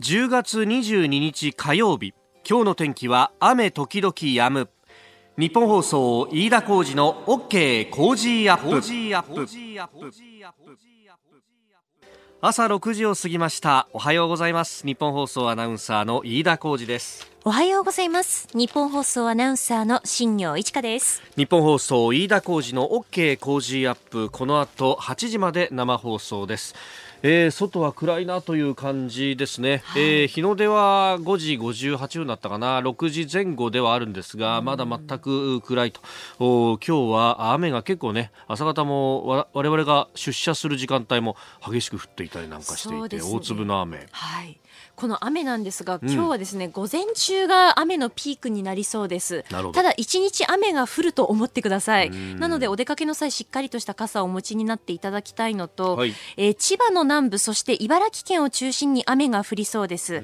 10月22日火曜日。今日の天気は雨時々止む。日本放送飯田浩二の OK 工事アップ。朝6時を過ぎました。おはようございます。日本放送アナウンサーの飯田浩二です。おはようございます。日本放送アナウンサーの新業一華です。日本放送飯田浩二の OK 工事アップ。この後8時まで生放送ですえー、外は暗いなという感じですね、はい、えー、日の出は5時58分だったかな。6時前後ではあるんですがまだ全く暗いと。お今日は雨が結構ね朝方もわ我々が出社する時間帯も激しく降っていたりなんかしていて、ね、大粒の雨、はい、この雨なんですが、今日はですね、うん、午前中が雨のピークになりそうです。ただ一日雨が降ると思ってください。なのでお出かけの際しっかりとした傘をお持ちになっていただきたいのと、はい、えー、千葉の南部そして茨城県を中心に雨が降りそうです。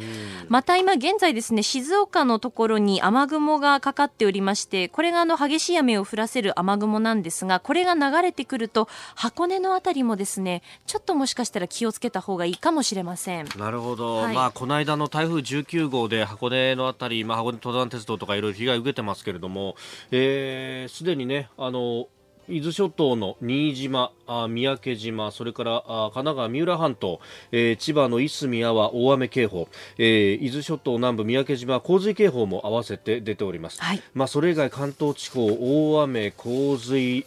また今現在ですね、静岡のところに雨雲がかかっておりまして、これがあの激しい雨を降らせる雨雲なんですが、これが流れてくると箱根のあたりもですね、ちょっともしかしたら気をつけた方がいいかもしれません。なるほど。はい、まあこの間の台風19号で箱根のあたり、まあ、箱根登山鉄道とかいろいろ被害を受けてますけれども、す、えー、で、にね、あの伊豆諸島の新島、あ三宅島、それからあ神奈川三浦半島、えー、千葉のいすみ阿波大雨警報、えー、伊豆諸島南部三宅島洪水警報も合わせて出ております。はい、まあそれ以外関東地方大雨洪水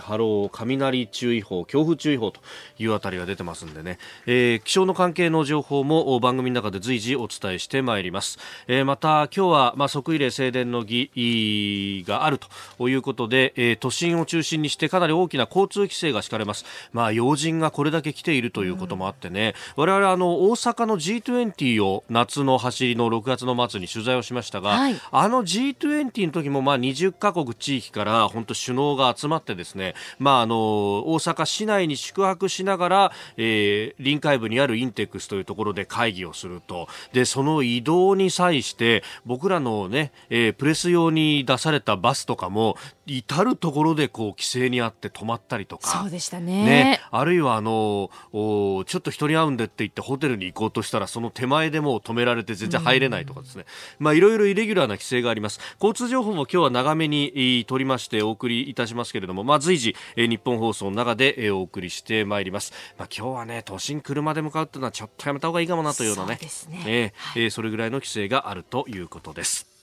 波浪雷注意報強風注意報というあたりが出てますんでね、えー、気象の関係の情報も番組の中で随時お伝えしてまいります。えー、また今日はまあ即位礼正殿の儀があるということで、えー、都心を中心にしてかなり大きな交通規制が敷かれます。まあ、要人がこれだけ来ているということもあってね、うん、我々あの大阪の G20 を夏の走りの6月の末に取材をしましたが、はい、あの G20 の時もまあ20カ国地域から本当首脳が集まってですね、まああの大阪市内に宿泊しながら、えー、臨海部にあるインテックスというところで会議をすると、でその移動に際して僕らのね、えー、プレス用に出されたバスとかも至るところでこう規制にあって止まったりとか。そうでしたね。ねあるいはあの、おちょっと人に会うんでって言ってホテルに行こうとしたら、その手前でもう止められて全然入れないとかですね。まあいろいろイレギュラーな規制があります。交通情報も今日は長めに取りましてお送りいたしますけれども、まあ随時、え日本放送の中で、えお送りしてまいります。まあ今日はね、都心車で向かうっていうのはちょっとやめた方がいいかもなというようなね。そねえそれぐらいの規制があるということです。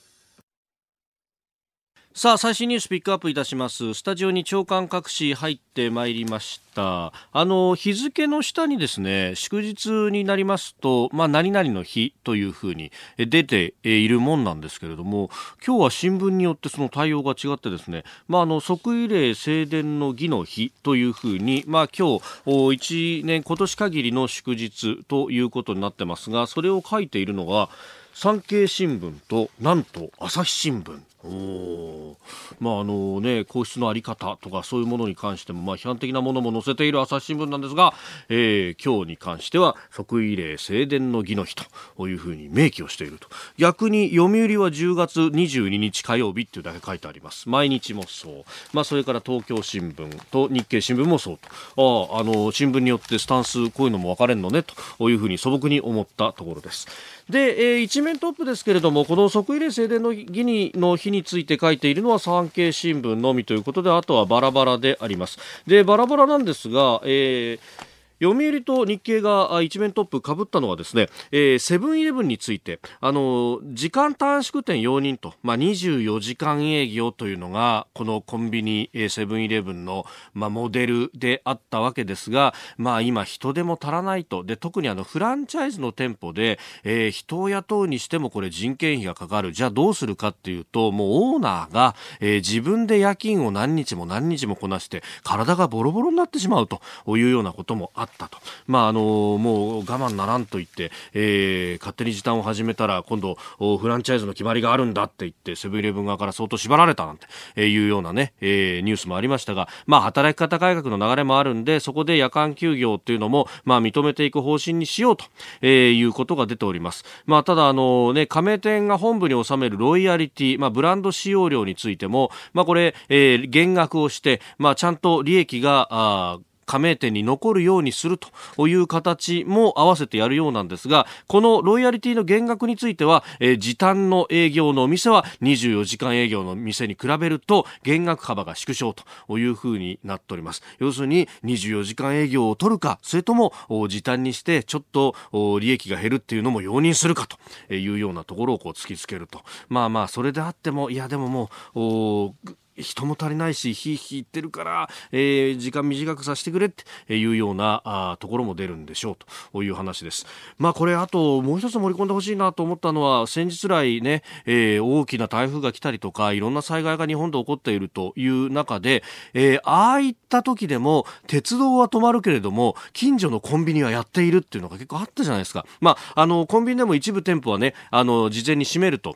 さあ最新ニュースピックアップいたします。スタジオに長官各紙入ってまいりました。あの日付の下にですね祝日になりますとまあ何々の日というふうに出ているもんなんですけれども今日は新聞によってその対応が違ってですねまああの即位礼正殿の儀の日というふうにまあ今日一年今年限りの祝日ということになってますがそれを書いているのが産経新聞となんと朝日新聞。おまああのね、皇室の在り方とかそういうものに関しても、まあ、批判的なものも載せている朝日新聞なんですが、えー、今日に関しては即位礼正殿の儀の日というふうに明記をしていると。逆に読売は10月22日火曜日っていうだけ書いてあります。毎日もそう、まあ、それから東京新聞と日経新聞もそうと。ああの新聞によってスタンスこういうのも分かれるのねというふうに素朴に思ったところです。で、えー、一面トップですけれどもこの即位礼正殿の儀にの日について書いているのは産経新聞のみということであとはバラバラであります。でバラバラなんですが、えー読売と日経が一面トップかぶったのはですね、えー、セブンイレブンについて、あの、時間短縮店容認と、まあ、24時間営業というのが、このコンビニ、えー、セブンイレブンの、まあ、モデルであったわけですが、まあ、今人手も足らないと。で、特にあの、フランチャイズの店舗で、えー、人を雇うにしてもこれ人件費がかかる。じゃあどうするかっていうと、もうオーナーが、えー、自分で夜勤を何日も何日もこなして、体がボロボロになってしまうというようなこともあっったと。まあ、あの、もう我慢ならんと言って、えー、勝手に時短を始めたら、今度、フランチャイズの決まりがあるんだって言って、セブンイレブン側から相当縛られたなんていうようなね、えー、ニュースもありましたが、まあ、働き方改革の流れもあるんで、そこで夜間休業っていうのも、まあ、認めていく方針にしようと、えー、いうことが出ております。まあ、ただ、あのね、加盟店が本部に納めるロイヤリティ、まあ、ブランド使用料についても、まあ、これ、えー、減額をして、まあ、ちゃんと利益が、あ加盟店に残るようにするという形も合わせてやるようなんですがこのロイヤリティの減額については、えー、時短の営業のお店は24時間営業の店に比べると減額幅が縮小というふうになっております。要するに24時間営業を取るかそれとも時短にしてちょっと利益が減るっていうのも容認するかというようなところをこう突きつけると。まあまあそれであってもいやでももう人も足りないし、ひいひい言ってるから、えー、時間短くさせてくれっていうようなあところも出るんでしょうという話です。まあこれあともう一つ盛り込んでほしいなと思ったのは先日来ね、えー、大きな台風が来たりとかいろんな災害が日本で起こっているという中で、えー、ああいった時でも鉄道は止まるけれども近所のコンビニはやっているっていうのが結構あったじゃないですか。まああのコンビニでも一部店舗はねあの事前に閉めると。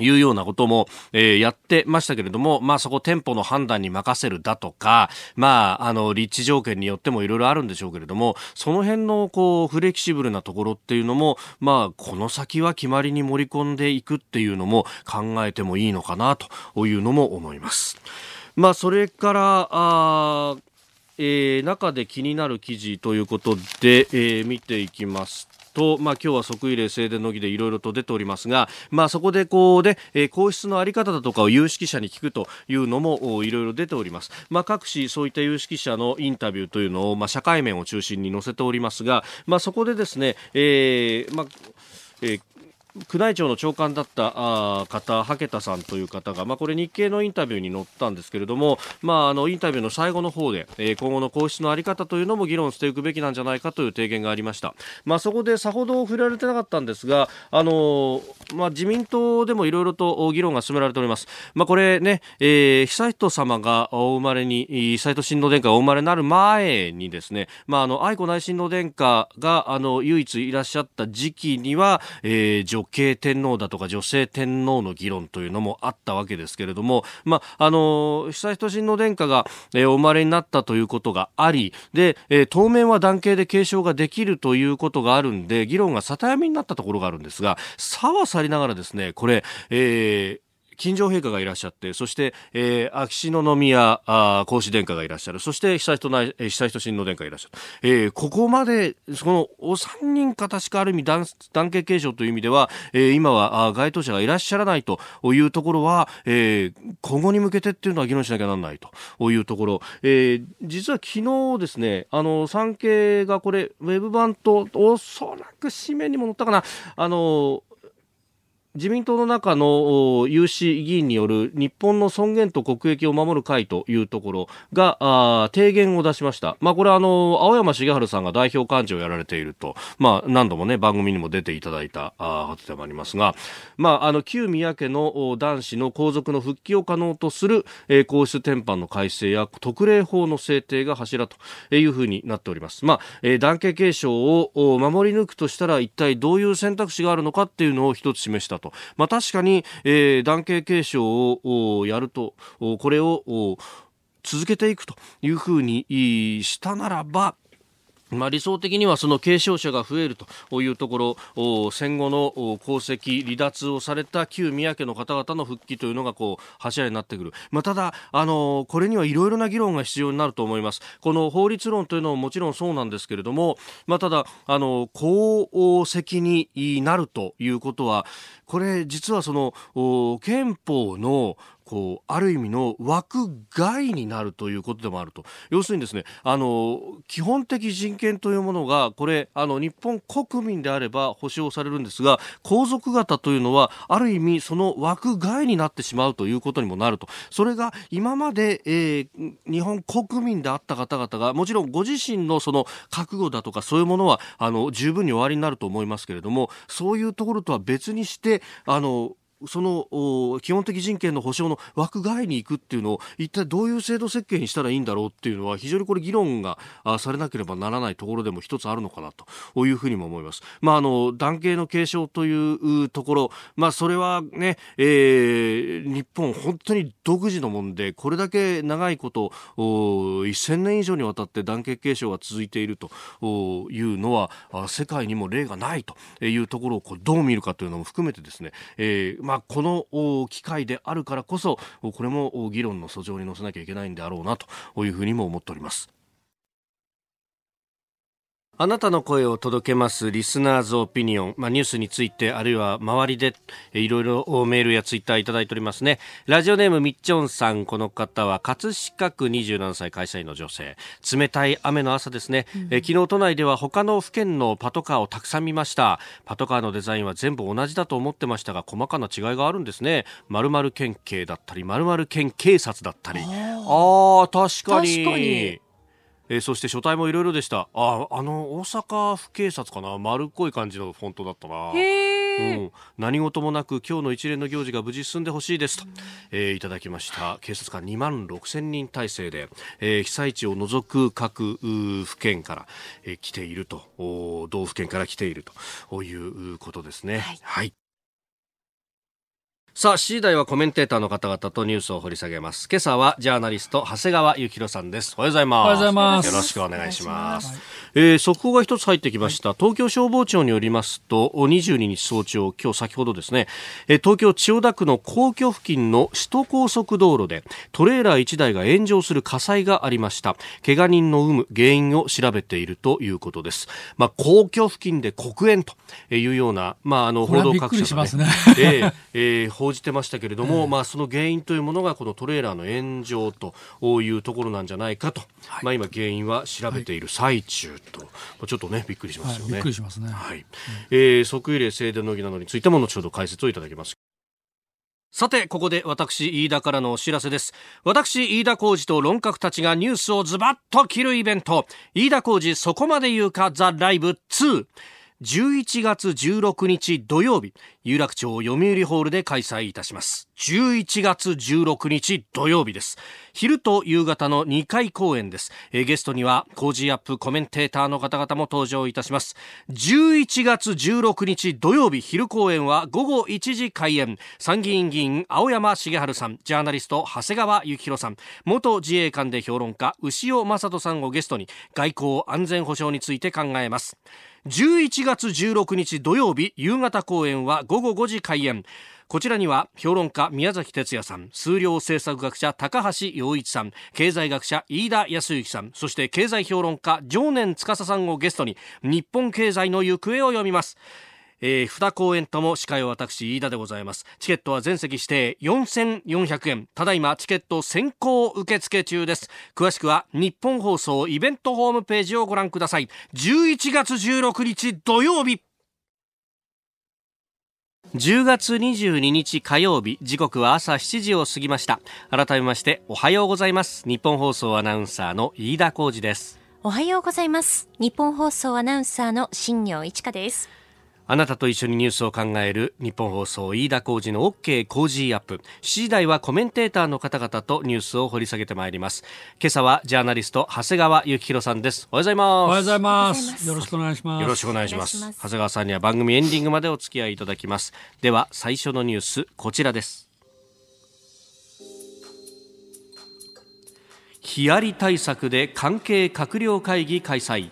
いうようなことも、えー、やってましたけれども、まあそこ店舗の判断に任せるだとか、まああの立地条件によってもいろいろあるんでしょうけれども、その辺のこうフレキシブルなところっていうのも、まあこの先は決まりに盛り込んでいくっていうのも考えてもいいのかなというのも思います。まあそれから、あえー、中で気になる記事ということで、えー、見ていきますと、まあ、今日は即位礼正殿の儀でいろいろと出ておりますが、まあ、そこでこうで、え、皇室の在り方だとかを有識者に聞くというのもいろいろ出ております、まあ、各紙そういった有識者のインタビューというのを、まあ、社会面を中心に載せておりますが、まあ、そこでですね、えーまあえー宮内庁の長官だったあ方、ハケタさんという方が、まあ、これ日経のインタビューに載ったんですけれども、まあ、あのインタビューの最後の方で、えー、今後の皇室の在り方というのも議論していくべきなんじゃないかという提言がありました。まあ、そこでさほど触れられてなかったんですが、あのまあ、自民党でもいろいろと議論が進められております。まあ、これね、えー、悠仁さまがお生まれに、悠仁親王殿下がお生まれになる前にですね、まあ、あの愛子内親王殿下があの唯一いらっしゃった時期には、えー、女系天皇だとか女性天皇の議論というのもあったわけですけれども、まあ、あの悠仁親王殿下が、えー、お生まれになったということがありで、えー、当面は男系で継承ができるということがあるんで議論が里闇になったところがあるんですが差はさりながらですねこれ、えー金城陛下がいらっしゃって、そして、えー、秋篠宮あ皇嗣殿下がいらっしゃる、そして悠仁内、悠仁親王殿下がいらっしゃる。えー、ここまで、そのお三人か確かある意味男、男系継承という意味では、えー、今はあ該当者がいらっしゃらないというところは、えー、今後に向けてっていうのは議論しなきゃならないというところ、えー、実は昨日ですね、あの、産経がこれ、ウェブ版とおそらく紙面にも載ったかな、あの、自民党の中の有志議員による日本の尊厳と国益を守る会というところが提言を出しました。まあ、これはあの青山茂春さんが代表幹事をやられていると、まあ、何度もね番組にも出ていただいた発でもありますが、まあ、あの旧宮家の男子の皇族の復帰を可能とする、えー、皇室典範の改正や特例法の制定が柱というふうになっております。まあ、えー、男系継承を守り抜くとしたら一体どういう選択肢があるのかっていうのを一つ示したと。まあ、確かに、えー、男系継承をやると、これを続けていくというふうにしたならば、まあ、理想的にはその継承者が増えるというところ戦後の功績離脱をされた旧宮家の方々の復帰というのがこう柱になってくる、まあ、ただあのこれにはいろいろな議論が必要になると思います。この法律論というのももちろんそうなんですけれども、まあ、ただあの功績になるということはこれ実はその憲法のこうある意味の枠外になるということでもあると。要するにですねあの基本的人権というものがこれあの日本国民であれば保障されるんですが皇族方というのはある意味その枠外になってしまうということにもなると。それが今まで、えー、日本国民であった方々がもちろんご自身のその覚悟だとかそういうものはあの十分に終わりになると思いますけれどもそういうところとは別にしてあのその基本的人権の保障の枠外に行くっていうのを一体どういう制度設計にしたらいいんだろうっていうのは非常にこれ議論がされなければならないところでも一つあるのかなというふうにも思います。まあ、あの男系の継承というところ、まあ、それはね、えー、日本本当に独自のもんでこれだけ長いこと1000年以上にわたって男系継承が続いているというのは世界にも例がないというところをこうどう見るかというのも含めてですね、えーまあ、この機会であるからこそこれも議論の訴状に載せなきゃいけないんであろうなというふうにも思っております。あなたの声を届けますリスナーズオピニオン、まあ、ニュースについてあるいは周りでいろいろメールやツイッターいただいておりますね。ラジオネームみっちょんさん。この方は葛飾区27歳会社員の女性。冷たい雨の朝ですね、うん、え昨日都内では他の府県のパトカーをたくさん見ました。パトカーのデザインは全部同じだと思ってましたが細かな違いがあるんですね。〇〇県警だったり〇〇県警察だったり。ああ確かにえー、そして書体もいろいろでした。ああの大阪府警察かな？丸っこい感じのフォントだったな。うん、何事もなく今日の一連の行事が無事進んでほしいですと、えー、いただきました。警察官2万6千人体制で、えー、被災地を除く各府県から、えー、来ていると。道府県から来ていると。いうことですね。はい、はいさあ、次第はコメンテーターの方々とニュースを掘り下げます。今朝はジャーナリスト、長谷川幸宏さんです。おはようございます。おはようございます。よろしくお願いします。えー、速報が一つ入ってきました、東京消防庁によりますと22日早朝今日先ほどですね、えー、東京千代田区の皇居付近の首都高速道路でトレーラー1台が炎上する火災がありました怪我人の有無原因を調べているということです、まあ、皇居付近で黒煙というような、まあ、あの報道各社がね、ね えー、えー、報じてましたけれども、えー、まあ、その原因というものがこのトレーラーの炎上というところなんじゃないかと、はい、まあ、今原因は調べている最中と、ちょっとねびっくりしますよね。はい、びっくりしますね。はい。えー、即位礼正殿の儀などについても後ほど解説をいただきます。さて、ここで私、飯田からのお知らせです。私、飯田浩司と論客たちがニュースをズバッと切るイベント、飯田浩司そこまで言うか？ザ・ライブ2。11月16日土曜日、有楽町読売ホールで開催いたします。11月16日土曜日です。昼と夕方の2回公演です。えゲストには、コージーアップコメンテーターの方々も登場いたします。11月16日土曜日昼公演は午後1時開演。参議院議員青山茂春さん、ジャーナリスト長谷川幸宏さん、元自衛官で評論家牛尾正人さんをゲストに外交安全保障について考えます。11月16日土曜日夕方公演は午後5時開演。こちらには評論家宮崎哲也さん数量政策学者高橋洋一さん経済学者飯田康之さんそして経済評論家常年司さんをゲストに日本経済の行方を読みます。えー、二公演とも司会は私飯田でございます。チケットは全席指定4400円。ただいまチケット先行受付中です。詳しくは日本放送イベントホームページをご覧ください。11月16日土曜日。10月22日火曜日。時刻は朝7時を過ぎました。改めましておはようございます。日本放送アナウンサーの飯田浩二です。おはようございます。日本放送アナウンサーの新業一華です。あなたと一緒にニュースを考える日本放送飯田浩二の OK 工事アップ。7時台はコメンテーターの方々とニュースを掘り下げてまいります。今朝はジャーナリスト長谷川幸宏さんです。おはようございます。おはようございます。よろしくお願いします。よろしくお願いします。長谷川さんには番組エンディングまでお付き合いいただきます。では最初のニュースこちらです。ヒアリ対策で関係閣僚会議開催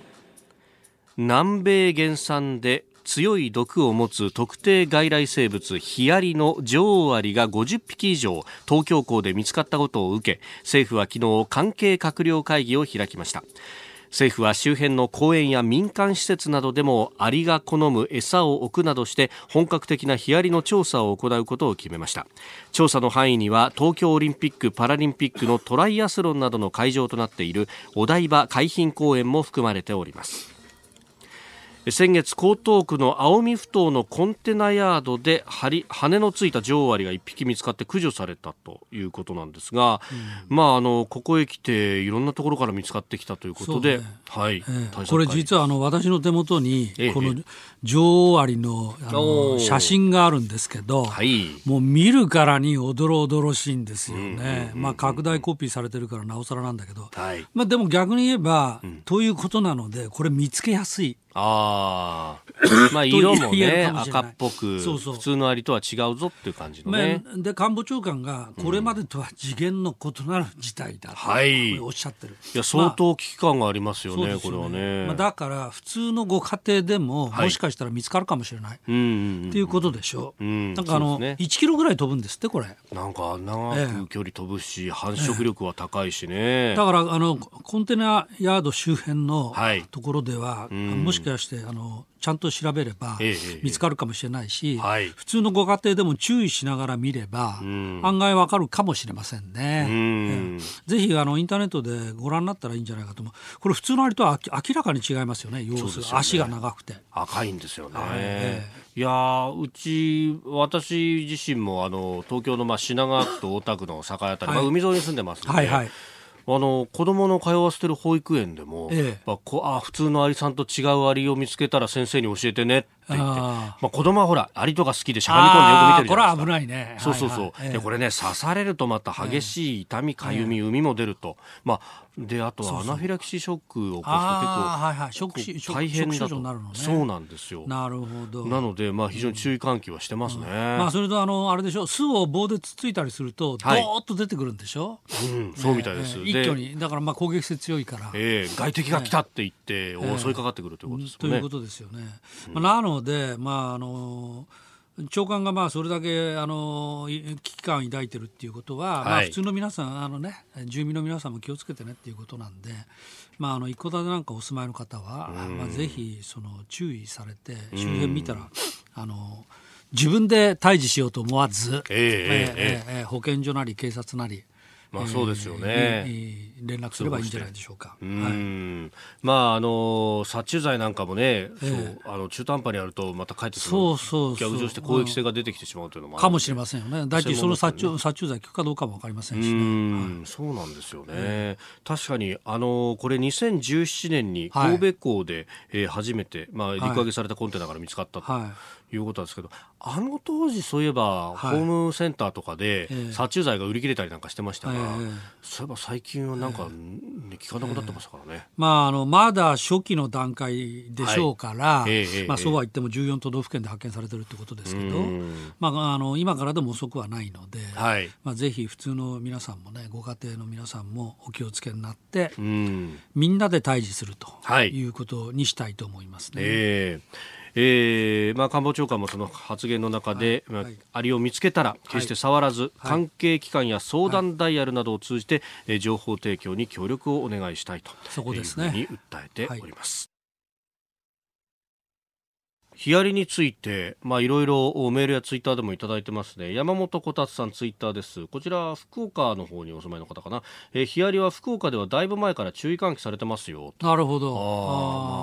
南米原産で強い毒を持つ特定外来生物ヒアリの女王アリが50匹以上東京港で見つかったことを受け政府は昨日関係閣僚会議を開きました。政府は周辺の公園や民間施設などでもアリが好む餌を置くなどして本格的なヒアリの調査を行うことを決めました。調査の範囲には東京オリンピック・パラリンピックのトライアスロンなどの会場となっているお台場海浜公園も含まれております。先月江東区の青海ふ頭のコンテナヤードで羽のついた女王アリが1匹見つかって駆除されたということなんですが、うん、まああのここへ来ていろんなところから見つかってきたということで、ね、はい、えー、これ実はあの私の手元にこの女王アリのあの写真があるんですけど、はい、もう見るからにおどろおどろしいんですよね、まあ拡大コピーされてるからなおさらなんだけど、はい、まあでも逆に言えば、うん、ということなのでこれ見つけやすい。あ あ、まあ色もね赤っぽくそうそう。普通のアリとは違うぞっていう感じのね。で官房長官がこれまでとは次元の異なる事態だと、はい、おっしゃってる。いや相当危機感がありますよね、まあ、これはね。まあ、だから普通のご家庭でも、もしかしたら見つかるかもしれない、っていうことでしょう。うん、なんかあの、ね、1キロぐらい飛ぶんですってこれ。なんか長く距離飛ぶし、繁殖力は高いしね。だからあのコンテナヤード周辺のところでは、はい、もしかしてあのちゃんと調べれば見つかるかもしれないし、ええ、普通のご家庭でも注意しながら見れば、案外わかるかもしれませんね。ん。ぜひあのインターネットでご覧になったらいいんじゃないかと思う。これ普通のアリとは明らかに違いますよね。様子、ね、足が長くて。赤いんですよね。えいやうち私自身もあの東京のまあ品川区と大田区の境あたり、はい、まあ、海沿いに住んでますので、はいはいあの子供の通わせてる保育園でも、ええ、まあ、こあ普通のアリさんと違うアリを見つけたら先生に教えてねって言って、あまあ、子供はほらアリとか好きでしゃがみ込んでよく見てるじゃないですか。これは危ないね。そうそうそう。はいはい、でこれね刺されるとまた激しい痛みかゆみ、海も出ると、まあであとはアナフィラキシーショックを起こすと結構はいはい、ショック大変だと。なるの、ね、そうなんですよ。なるほど。なので、まあ、非常に注意喚起はしてますね、うん、まあ、それとあのあれでしょ？巣を棒でつついたりすると、はい、ドーッと出てくるんでしょ、うん、そうみたいです、えー、一挙に。だからまあ攻撃性強いから、えー、外敵が来たって言って、えー、襲いかかってくるということですね、ということですよね、まあ、なのでまああのー長官がまあそれだけあの危機感を抱いてるっていうことは、はい、まあ、普通の皆さんあの、ね、住民の皆さんも気をつけてねっていうことなんで、まあ、あの一戸建てなんかお住まいの方は、まあ、ぜひその注意されて周辺見たらあの自分で退治しようと思わず、えー、えー、えー、保健所なり警察なりまあそうですよね、連絡すればいいんじゃないでしょうか。うはい、まああの殺虫剤なんかもね、そうあの中途半端にやるとまた帰ってそうそう逆上して攻撃性が出てきてしまうというのもかもしれませんよね。大体その殺虫殺虫剤効くかどうかもわかりませんしね。そうなんですよね。確かにあのこれ2017年に神戸港で、はえ初めてまあ陸揚げされたコンテナから見つかったと。いうことですけどあの当時そういえば、ホームセンターとかで殺虫剤が売り切れたりなんかしてましたが、そういえば最近はなんか、ね、聞かなくなってましたからね、まあ、あのまだ初期の段階でしょうから、まあ、そうは言っても14都道府県で発見されてるってことですけど、まあ、あの今からでも遅くはないので、はい、まあ、ぜひ普通の皆さんもねご家庭の皆さんもお気をつけになって、みんなで対峙するとい。うことにしたいと思いますね。えーえーまあ、官房長官もその発言の中で、はい。はい、アリを見つけたら決して触らず、はい、関係機関や相談ダイヤルなどを通じて、はい、情報提供に協力をお願いしたいとそこですね。に訴えております。ヒアリについて、まあ、いろいろメールやツイッターでもいただいてますね。山本こたつさんツイッターです。こちら、福岡の方にお住まいの方かな。えー、ヒアリは福岡ではだいぶ前から注意喚起されてますよ。なるほど。あ、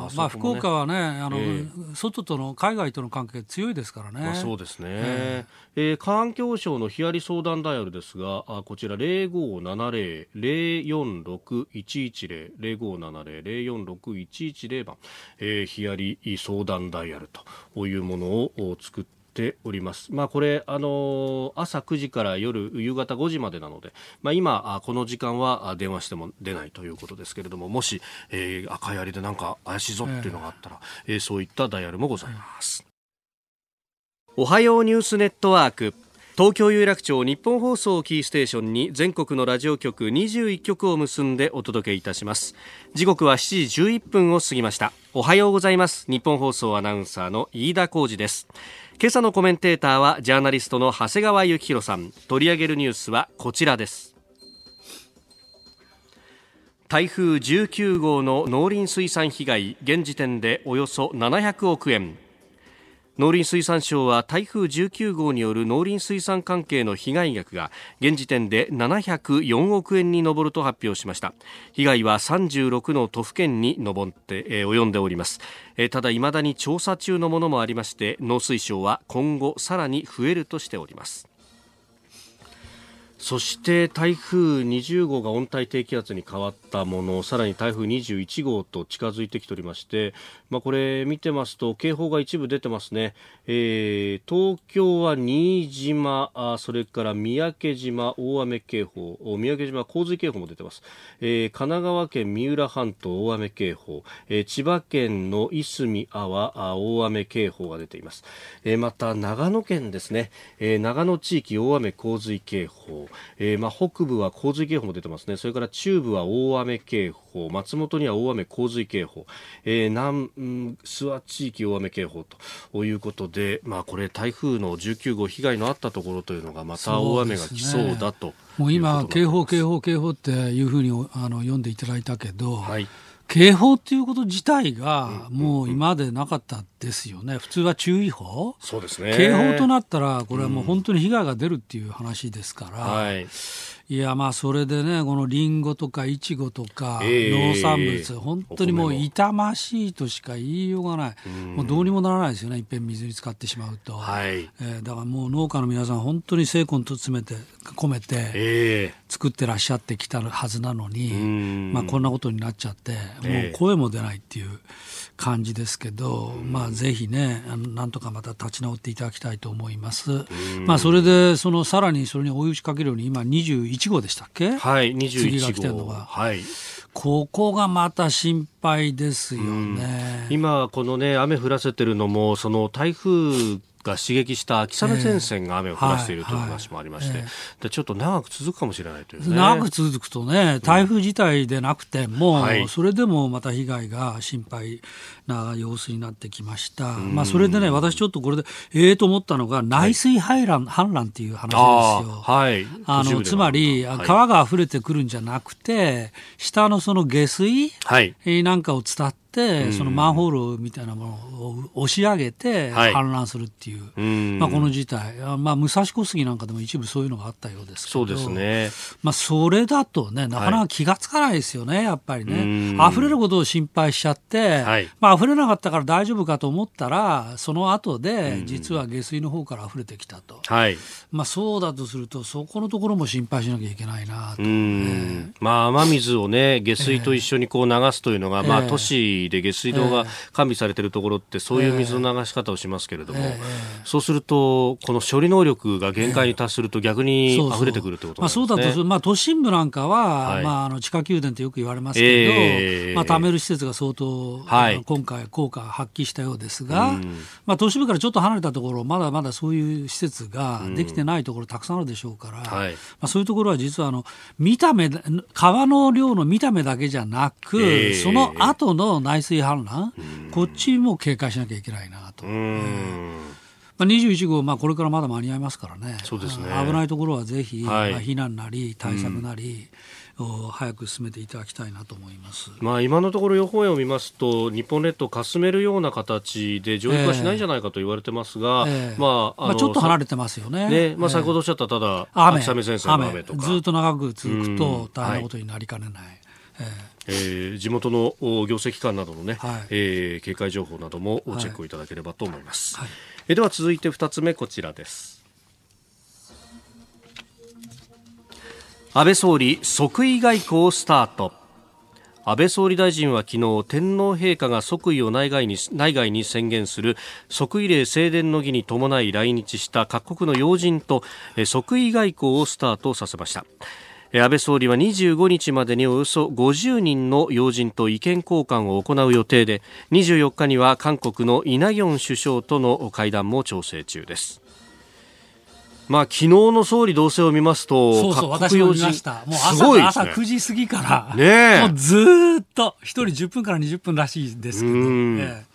まあ、まあ、福岡はね、あの、えー、外との、海外との関係強いですからね。まあ、そうですね。えー、えー、環境省のヒアリ相談ダイヤルですが、あこちら0570-046110、0570-046110番、えー、ヒアリ相談ダイヤルと。ういうものを作っております。まあ、これ、あの朝9時から夜夕方5時までなので、まあ、今、この時間は電話しても出ないということですけれども、もし、えー、赤いありでなんか怪しいぞっていうのがあったら、えー、そういったダイヤルもございます。おはようニュースネットワーク。東京有楽町日本放送キーステーションに全国のラジオ局21局を結んでお届けいたします。時刻は7時11分を過ぎました。おはようございます。日本放送アナウンサーの飯田浩二です。今朝のコメンテーターはジャーナリストの長谷川幸宏さん。取り上げるニュースはこちらです。台風19号の農林水産被害現時点でおよそ700億円。農林水産省は台風19号による農林水産関係の被害額が現時点で704億円に上ると発表しました。被害は36の都府県に上って、えー、及んでおります、えー、ただいまだに調査中のものもありまして農水省は今後さらに増えるとしております。そして台風20号が温帯低気圧に変わったものさらに台風21号と近づいてきておりまして、まあ、これ見てますと警報が一部出てますね、えー、東京は新島あそれから三宅島大雨警報三宅島洪水警報も出てます、えー、神奈川県三浦半島大雨警報、えー、千葉県のいすみ阿波大雨警報が出ています、えー、また長野県ですね、えー、長野地域大雨洪水警報。えー、まあ、北部は洪水警報も出てますね。それから中部は大雨警報。松本には大雨洪水警報、えー、南、諏訪地域大雨警報ということで、まあ、これ台風の19号被害のあったところというのがまた大雨が来そうだともう今警報警報警報っていうふうにあの読んでいただいたけど、はい警報っていうこと自体がもう今までなかったですよね、普通は注意報、そうですね、警報となったら、これはもう本当に被害が出るっていう話ですから、うんはい、いやまあそれでねこのりんごとかいちごとか農産物、えー、本当にもう痛ましいとしか言いようがない、もうどうにもならないですよねいっぺん水に浸かってしまうと、はい、えー、だからもう農家の皆さん本当に精魂と詰めて込めて作ってらっしゃってきたはずなのに、えー、まあ、こんなことになっちゃってもう声も出ないっていう。感じですけど、まあ、ぜひねなんとかまた立ち直っていただきたいと思います。まあ、それでそのさらにそれに追い打ちかけるように今21号でしたっけ？はい21号次が来てるのが。はいここがまた心配ですよね。今このね雨降らせてるのもその台風が刺激した秋雨前線が雨を降らせているという話もありまして、でちょっと長く続くかもしれないという、ね、長く続くとね、台風自体でなくても、うんはい、それでもまた被害が心配な様子になってきました。まあ、それでね、私ちょっとこれで、ええと思ったのが、内水氾濫、氾濫っていう話ですよ。はい。あの、つまり、川が溢れてくるんじゃなくて、下のその下水、はい、なんかを伝って、、そのマンホールみたいなものを押し上げて氾濫するっていう、はい、まあ、この事態、まあ、武蔵小杉なんかでも一部そういうのがあったようですけど、そうですね。まあ、それだとね、なかなか気がつかないですよね、やっぱりね。溢れることを心配しちゃって、はい、まあ溢れなかったから大丈夫かと思ったら、その後で、実は下水の方から溢れてきたと、はい、まあ、そうだとすると、そこのところも心配しなきゃいけないなと、ね、まあ、雨水をね、下水と一緒にこう流すというのが、えー、まあ、都市で下水道が完備されているところってそういう水の流し方をしますけれども、そうするとこの処理能力が限界に達すると逆に溢れてくるということなんですね。そうだとまあ、都心部なんかは、はい、まあ、あの地下宮殿ってよく言われますけど、えー、まあ、貯める施設が相当、はい、今回効果発揮したようですが、うん、まあ、都市部からちょっと離れたところまだまだそういう施設ができてないところたくさんあるでしょうから、うんはい、まあ、そういうところは実はあの見た目川の量の見た目だけじゃなく、えー、その後の内水氾濫、こっちも警戒しなきゃいけないなと。まあ、21号、まあ、これからまだ間に合いますからね、そうですね。危ないところはぜひ、はい、まあ、避難なり対策なり、うん、早く進めていただきたいなと思います、まあ、今のところ予報円を見ますと日本列島かすめるような形で上陸はしないんじゃないかと言われてますが、えー、まあ、まあ、ちょっと離れてますよね。ね、まあ、先ほどおっしゃったただ、雨。秋雨雨とか。ずっと長く続くと大変なことになりかねない。はい。えー、地元の行政機関などのね、はい、えー、警戒情報などもチェックいただければと思います、はい、えでは続いて2つ目こちらです。安倍総理即位外交スタート。安倍総理大臣は昨日天皇陛下が即位を内外に内外に宣言する即位礼正殿の儀に伴い来日した各国の要人と即位外交をスタートさせました安倍総理は25日までにおよそ50人の要人と意見交換を行う予定で24日には韓国のイ・ナギョン首相との会談も調整中です。まあ昨日の総理同棲を見ますと、そうそう、私も見ました。もう朝、ね、朝9時過ぎから、ねもうずっと、一人10分から20分らしいですけど、ね、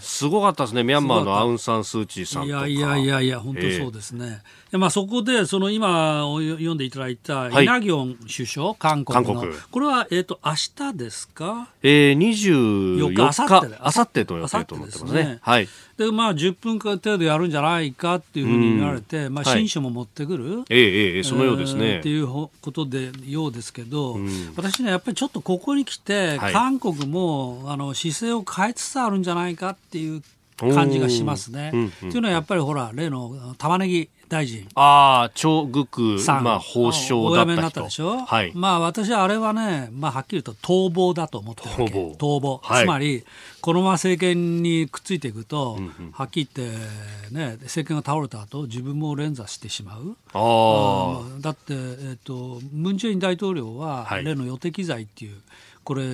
すごかったですね、ミャンマーのアウン・サン・スー・チーさんいやいやいやいや、本当そうですね。えー、まあ、そこで、その今読んでいただいた、イナギョン首相、韓国の。これは、えっ、ー、と、明日ですか？えー、24日、あさってあさってと予定と思ってますね。はい。で、まあ、10分間程度やるんじゃないかっていうふうに言われて、まあ、新書も持ってくる、ええええ、そのようですね。っていうことで、ようですけど、私ね、やっぱりちょっとここに来て、韓国も、あの、姿勢を変えつつあるんじゃないかっていう感じがしますね。と、うんうん、いうのはやっぱりほら例の玉ねぎ大臣。ああ張グさん、まあ、法相だった人。お辞めになったでしょ、はい、まあ私はあれはね、まあ、はっきりと逃亡だと思ってるわけ。逃亡、はい、つまりこのまま政権にくっついていくと、うんうん、はっきり言って、ね、政権が倒れた後自分も連座してしまう。あだって、えーと、ムン・ジェイン大統領は、例の予敵罪っていうこれ、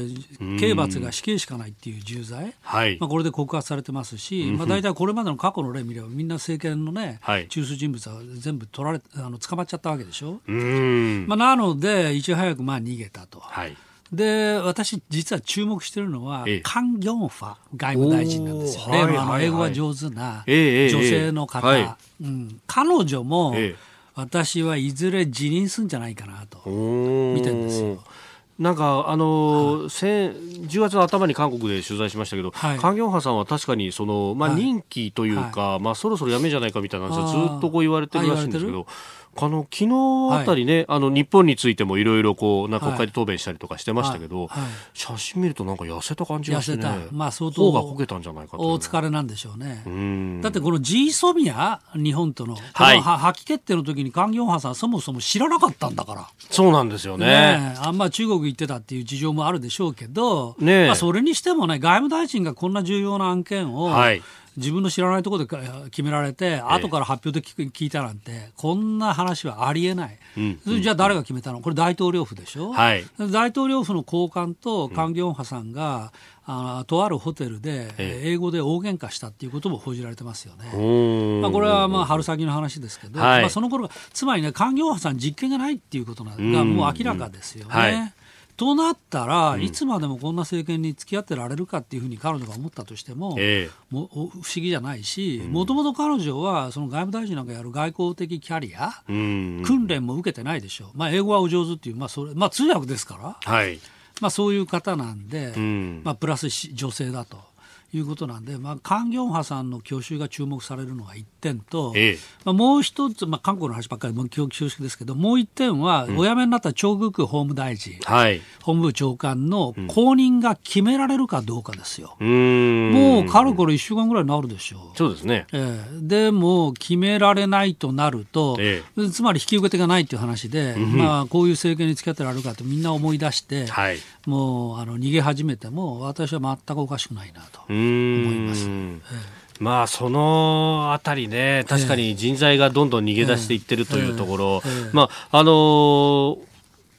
刑罰が死刑しかないっていう重罪、はい、まあ、これで告発されてますし、まあ、大体これまでの過去の例見れば、みんな政権のね、はい、中枢人物は全部取られあの捕まっちゃったわけでしょ？まあ、なので、いち早くまあ逃げたと。はい。で私、実は注目しているのは、カン・ギョンファ外務大臣なんですよ、例のあの英語が上手な女性の方、うん、彼女も、私はいずれ辞任するんじゃないかなと見てるんですよ。なんかあの、はい、10月の頭に韓国で取材しましたけど、はい、カン・ギョンハさんは確かにその、まあ、任期というか、はい、まあ、そろそろ辞めじゃないかみたいな話はずっとこう言われてるらしいんですけど。あの昨日あたりね、はい、あの日本についてもいろいろこうなんか国会で答弁したりとかしてましたけど、はい。はい、写真見るとなんか痩せた感じがしてね、まあ相当がこけたんじゃないかお疲れなんでしょうね。だってこの G ソミア日本とのこの破棄決定の時にカンギョンハさんそもそも知らなかったんだから。そうなんですよね。ねあんま中国行ってたっていう事情もあるでしょうけど、ねまあそれにしてもね外務大臣がこんな重要な案件を、はい自分の知らないところで決められて、えー、後から発表で聞いたなんてこんな話はありえない、うんうん、じゃあ誰が決めたの？これ大統領府でしょ、はい、大統領府の高官とカン・ギョンハさんが、うん、あとあるホテルで、えー、英語で大喧嘩したっていうことも報じられてますよね。まあ、これはまあ春先の話ですけど、はい、まあ、その頃つまりねカン・ギョンハさん実権がないっていうことがもう明らかですよね。はいとなったら、いつまでもこんな政権に付き合ってられるかっていうふうに彼女が思ったとしても、えー、も不思議じゃないし、もともと彼女はその外務大臣なんかやる外交的キャリア、訓練も受けてないでしょう、まあ、英語はお上手っていう、まあそれまあ、通訳ですから、はい。まあ、そういう方なんで、まあ、プラス女性だと。いうことなんで、まあ、カン・ギョンハさんの去就が注目されるのが1点と、ええ、まあ、もう一つ、まあ、韓国の話ばっかりも恐縮ですけどもう1点は、お辞めになったチョ・グク法務大臣、はい、法務部長官の後任が決められるかどうかですよ。うん、もうかれこれ1週間ぐらいになるでしょう。そうですね、ええ、でも決められないとなると、ええ、つまり引き受け手がないという話で、うん、まあ、こういう政権に付き合ってられるかってみんな思い出して、はい、もうあの逃げ始めても私は全くおかしくないなと思います。まあそのあたりね、確かに人材がどんどん逃げ出していってるというところ、まああのー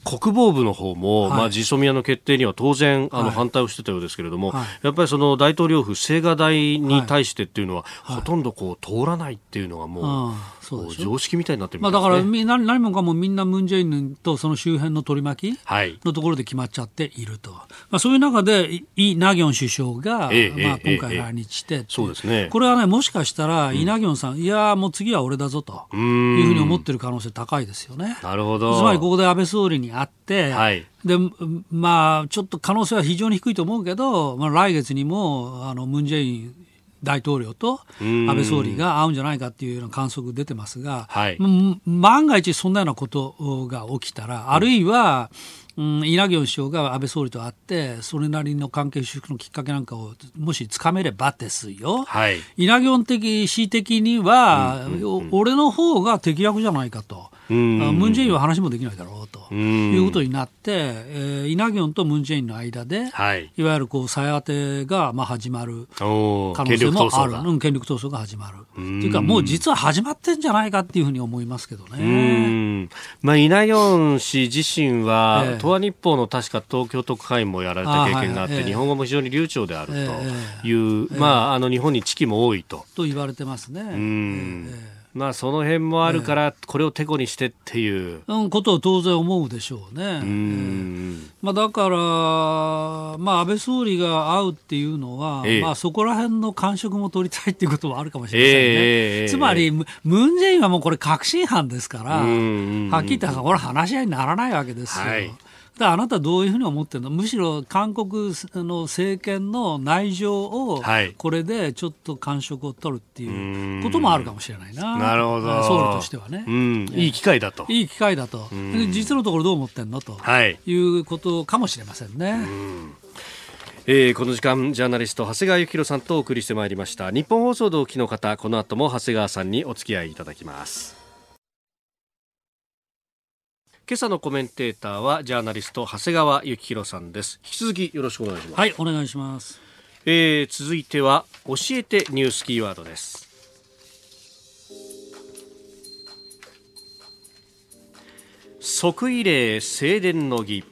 国防部の方も、はい、まあ、ジソミアの決定には当然あの、反対をしてたようですけれども、はい、やっぱりその大統領府、青瓦台に対してっていうのは、ほとんどこう通らないっていうのがもう。そう常識みたいになってる、ね、まあ、だから何何もかもみんなムン・ジェインとその周辺の取り巻きのところで決まっちゃっていると、まあ、そういう中でイ・ナギョン首相が、ええまあ、今回来日して、そうですね、これはねもしかしたらイ・ナギョンさん、うん、いやもう次は俺だぞと。いうふうに思ってる可能性高いですよね。なるほど。つまりここで安倍総理に会って、はい。でまあ、ちょっと可能性は非常に低いと思うけど、まあ、来月にもあのムン・ジェイン大統領と安倍総理が会うんじゃないかっていうような観測出てますが、はい、万が一そんなようなことが起きたら、あるいは、うん、稲城首相が安倍総理と会って、それなりの関係修復のきっかけなんかをもしつかめればですよ、はい、稲城的、恣的には、うんうんうん、俺の方が適役じゃないかと。ムン・ジェインは話もできないだろうということになって、えー、イ・ナギョンとムン・ジェインの間で、はい、いわゆるこう再当てがまあ始まる可能性もある、うん、権力闘争が始まる。っていうか、もう実は始まってんじゃないかっていうふうに思いますけどね。まあ、イ・ナギョン氏自身は、えー、東亜日報の確か東京特派員もやられた経験があって、はい。日本語も非常に流暢であるという、えー、まあ、あの日本に知識も多いと。と言われてますね。うん。えーまあその辺もあるから、これをてこにしてっていう、うん、ことを当然思うでしょうね。うえー、まあ、だから、まあ、安倍総理が会うっていうのは、えー、まあ、そこら辺の感触も取りたいっていうことはあるかもしれませんね。えー、つまり、ムン・ジェインはもうこれ確信犯ですから、はっきり言ったら、これ話し合いにならないわけですよ。はいあなたどういうふうに思ってるの？むしろ韓国の政権の内情をこれでちょっと感触を取るっていうこともあるかもしれないな、なるほど。総理としてはね、いい機会だと。いい機会だと。実のところどう思ってんの？と、はい、いうことかもしれませんね。えー、この時間ジャーナリスト長谷川幸宏さんとお送りしてまいりました。日本放送同期の方この後も長谷川さんにお付き合いいただきます今朝のコメンテーターはジャーナリスト長谷川幸宏さんです。引き続きよろしくお願いします。はいお願いします、えー、続いては教えてニュースキーワードです。即位礼正殿の儀。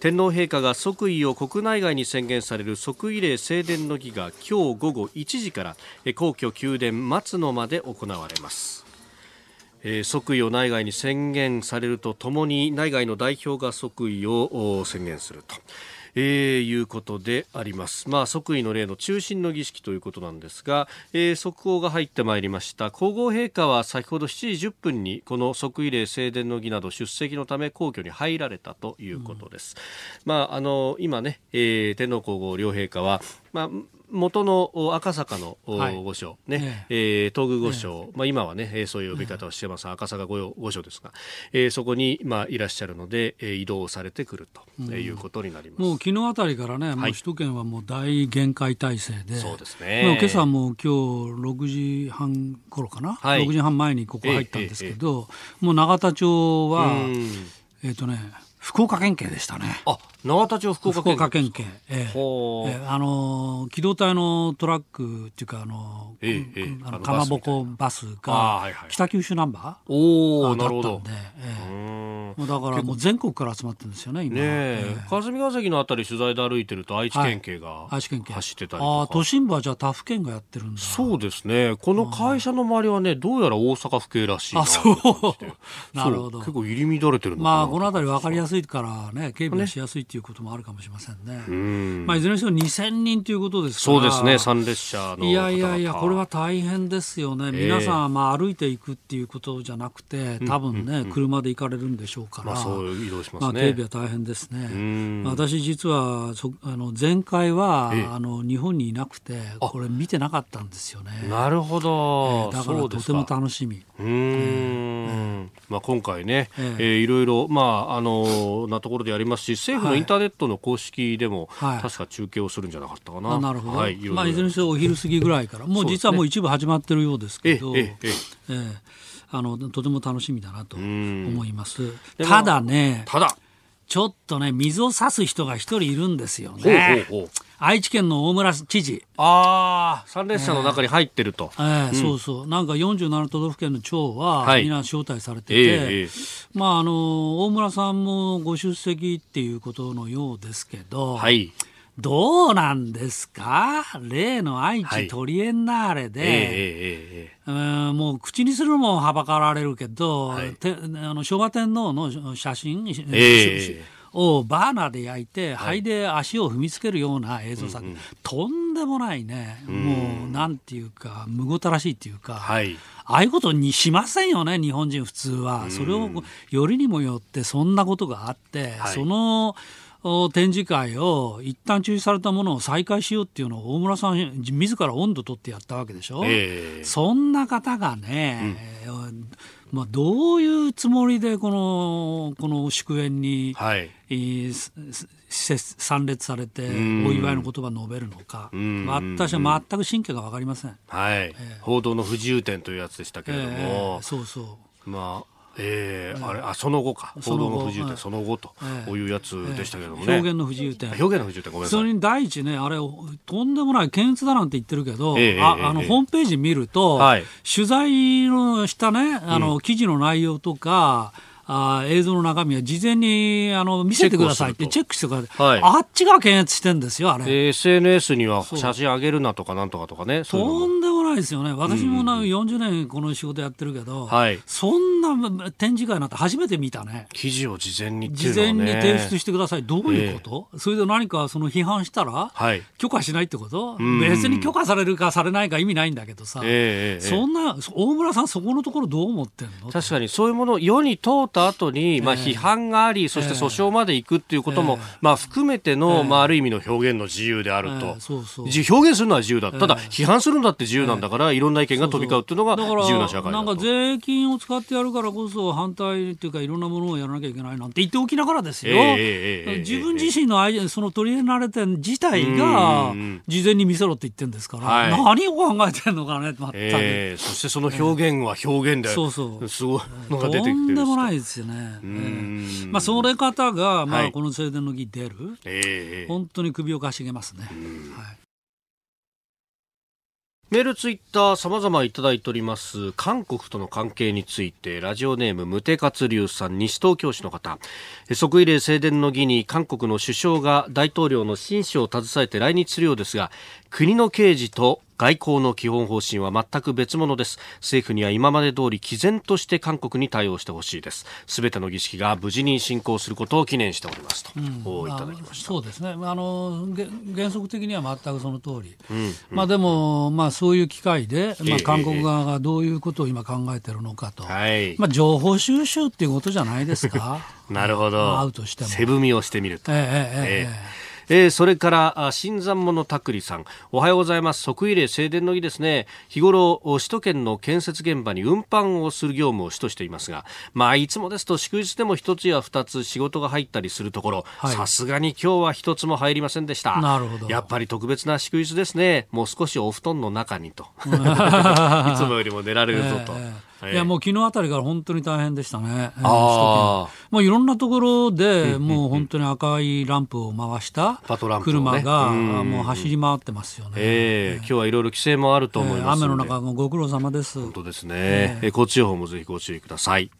天皇陛下が即位を国内外に宣言される即位礼正殿の儀が今日午後1時から皇居宮殿松野まで行われます、えー、即位を内外に宣言されるとともに内外の代表が即位を宣言するとえー、いうことであります。まあ、即位の例の中心の儀式ということなんですが、えー、速報が入ってまいりました。皇后陛下は先ほど7時10分にこの即位礼正殿の儀など出席のため皇居に入られたということです。うん、まあ、あの、今ね、えー、天皇皇后両陛下は、まあ、元の赤坂の御所、ね。ええー、東宮御所、まあ、今はねそういう呼び方をしてます、赤坂御御所ですが、えー、そこに、まあ、いらっしゃるので、えー、移動されてくるということになります、もう昨日あたりからね、もう首都圏はもう大限界体制で、そうですね、今朝も今日6時半頃かな、はい、6時半前にここ入ったんですけど、もう永田町は、えっ、ー、とね、福岡県警でしたね。あ、永田町福岡県警。福岡県警。えー、えー、あの機動隊のトラックっていうかあの、えーえー、あのかまぼこバスが北九州ナンバーおなるほど。えー、だからもう全国から集まってるんですよね今。ねえー、霞ヶ関のあたり取材で歩いてると愛知県警が、愛知県警走ってたりああ都心部はじゃあ他府県がやってるんだ。そうですね。この会社の周りはねどうやら大阪府警らしいあそう。なるほど。結構入り乱れてるまあこのあたり分かりやすいからね、警備がしやすいということもあるかもしれませんね。まあ、いずれにしても2000人ということですから。そうですね、参列者のいやいやいや、これは大変ですよね。皆さん、まあ、歩いていくっていうことじゃなくて、多分ね、車で行かれるんでしょうから。まあ、そう移動しますね。まあ、警備は大変ですね。私、実は、そあの前回は、あの日本にいなくて、これ見てなかったんですよね。なるほど。えー、だからとても楽しみ。うん。まあ、今回ね、えー、いろいろ、まあ、あの、なところでやりますし、政府のインターネットの公式でも、確か中継をするんじゃなかったかな。なるほど。はい、まあ、いずれにせよお昼過ぎぐらいから、もう実はもう一部始まってるようですけど、ええええあのとても楽しみだなと思います。ただね、ただ。ちょっとね、水を差す人が一人いるんですよね。ほうほうほう愛知県の大村知事。ああ、参列者の中に入ってると。えー、うん、そうそう。なんか47都道府県の長は、はい、みんな招待されてて、えー、まあ、あの、大村さんもご出席っていうことのようですけど、はい。どうなんですか？例の愛知トリエンナーレで、はいえもう口にするのもはばかられるけど、はい、てあの昭和天皇の写真、えー、をバーナーで焼いて、灰で足を踏みつけるような映像作、はい、とんでもないね、もうなんていうか、むごたらしいっていうか、はい、ああいうことにしませんよね、日本人普通は。それをよりにもよってそんなことがあって、はい、その展示会を一旦中止されたものを再開しようっていうのを大村さん自ら温度取ってやったわけでしょ、えー、そんな方がね、うんまあ、どういうつもりでこのこの祝宴に、はい、えー、参列されてお祝いの言葉を述べるのか、私は全く神経が分かりません、はい。えー、報道の不自由点というやつでしたけれども、えー、そうそう。まあえー、あれあその後か。報道の不自由点その後というやつでしたけどもね、表現の不自由点表現の不自由点ごめんなさい。それに第一ねあれとんでもない検閲だなんて言ってるけど、えー、ああの、ホームページ見ると、はい、取材のしたねあの、記事の内容とかあ映像の中身は事前にあの見せてくださいってチェックしてください、はい、あっちが検閲してんですよ、あれ。SNS には写真上げるなとかなんとかとかね。とんでもないですよね、私もな40年この仕事やってるけど、はい、そんな展示会なんて初めて見たね。記事を事前に、ね、事前に提出してください、どういうこと、えー、それで何かその批判したら、はい、許可しないってこと？別に許可されるかされないか意味ないんだけどさ、えー、そんな、大村さん、そこのところどう思ってんの？確かにそういうもの、世に通った後に、まあ、批判があり、そして訴訟まで行くっていうことも、まあ、含めての、まあ、ある意味の表現の自由であると、そうそう。表現するのは自由だ、ただ、批判するんだって自由なんだから、いろんな意見が飛び交うっていうのが自由な社会なんか税金を使ってやるるからこそ反対っていうかいろんなものをやらなきゃいけないなんて言っておきながらですよ、えー、自分自身のアイその取り入れられて自体が事前に見せろって言ってるんですから、はい、何を考えてんのかね、全く、えー、そしてその表現は表現で、そうそう。すごいのが出てきてるとんでもないですよね、えー、まあ、それ方が、まあ、この正殿の儀出る、はい、本当に首をかしげますね。はいメール、ツイッター、様々いただいております。韓国との関係について、ラジオネーム、無手活流さん、西東京市の方。即位礼正殿の儀に韓国の首相が大統領の親書を携えて来日するようですが、国の刑事と外交の基本方針は全く別物です。政府には今まで通り毅然として韓国に対応してほしいです。すべての儀式が無事に進行することを記念しておりますと、うん、いただきました。そうですね。あの原則的には全くその通り、うん。うん、まあでもまあそういう機会で、まあ、韓国側がどういうことを今考えているのかと、えー、まあ、情報収集っていうことじゃないですか。なるほど。会うとしても。背踏みをしてみると、えー、えー、えーえー、それから新参者たくりさん。おはようございます。即位礼正殿の儀ですね。日頃首都圏の建設現場に運搬をする業務を主としていますがまあいつもですと祝日でも一つや二つ仕事が入ったりするところさすがに今日は一つも入りませんでした。なるほど。やっぱり特別な祝日ですね。もう少しお布団の中にと。いつもよりも寝られるぞと。えーいやもう昨日あたりから本当に大変でしたね、えー、あもういろんなところで、もう本当に赤いランプを回した車が、もう走り回ってますよね、えー、今日はいろいろ規制もあると思います、えー、雨の中、ご苦労様です。本当ですね、えー、交通予報もぜひご注意ください。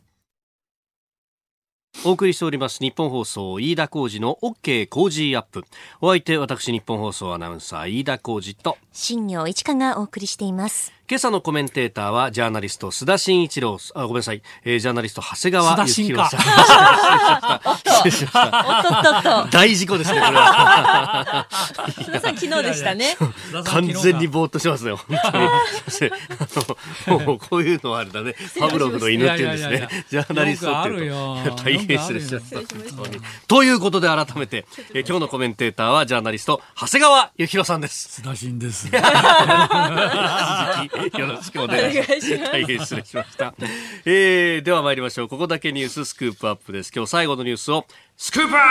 お送りしております日本放送飯田浩二の OK 工事アップ。お相手私日本放送アナウンサー飯田浩二と。新業一華がお送りしています今朝のコメンテーターはジャーナリスト須田慎一郎。あごめんなさい、えー、ジャーナリスト長谷川幸宏さん。失礼しました。大事故ですねこれは。須田さん昨日でしたね。完全にぼーっとしますね本当に。もうこういうのはあれだね。パブロフの犬っていうんですね。ジャーナリストっていうと。大変失礼しました。ということで改めて、えー、今日のコメンテーターはジャーナリスト長谷川幸宏さんです。須田慎です よろしくお願いします。大変失礼しました。えー、では参りましょう。ここだけニューススクープアップです。今日最後のニュースをスクープアップ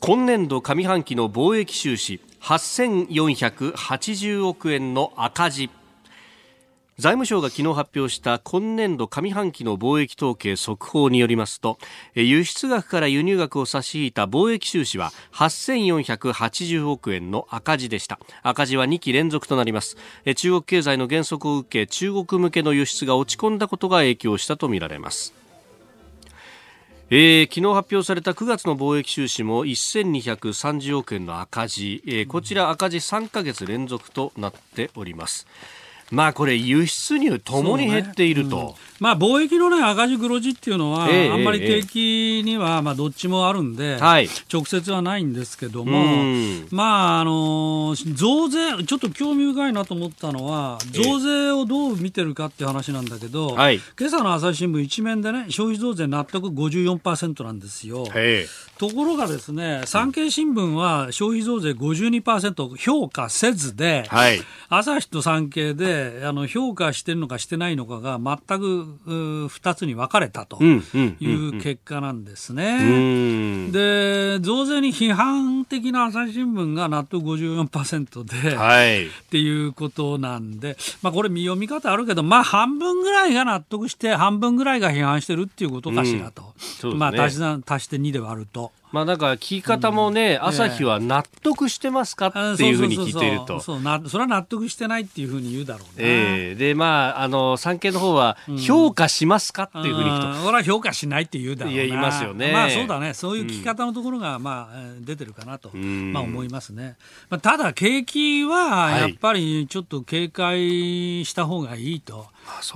今年度上半期の貿易収支8480億円の赤字財務省が昨日発表した今年度上半期の貿易統計速報によりますと輸出額から輸入額を差し引いた貿易収支は8480億円の赤字でした。赤字は2期連続となります。中国経済の減速を受け中国向けの輸出が落ち込んだことが影響したとみられます。えー、昨日発表された9月の貿易収支も1230億円の赤字、えー、こちら赤字3ヶ月連続となっております。まあこれ輸出入ともに減っていると、ね。うん、まあ貿易のね赤字黒字っていうのは、えー、あんまり景気にはまあどっちもあるんで、直接はないんですけども、まああの増税ちょっと興味深いなと思ったのは増税をどう見てるかっていう話なんだけど、はい、今朝の朝日新聞一面でね消費増税納得54%なんですよ。ところがですね産経新聞は消費増税52%評価せずで、はい、朝日と産経であの評価してるのかしてないのかが全く2つに分かれたという結果なんですね。で増税に批判的な朝日新聞が納得54%で、はい、っていうことなんで、まあ、これ見読み方あるけど、まあ、半分ぐらいが納得して半分ぐらいが批判してるっていうことかしらと、うん。ね、まあ、足し足して2で割ると。まあ、だから聞き方もね、うん、朝日は納得してますかっていうふうに聞いていると。そうなそれは納得してないっていうふうに言うだろうね。えー、で、まあ、あの、産経の方は、評価しますかっていうふうに聞くと。それは評価しないって言うだろうな。いや、言いますよね。まあ、そうだね。そういう聞き方のところが、まあ、出てるかなと、まあ、思いますね。まあ、ただ、景気は、やっぱりちょっと警戒した方がいいと。はい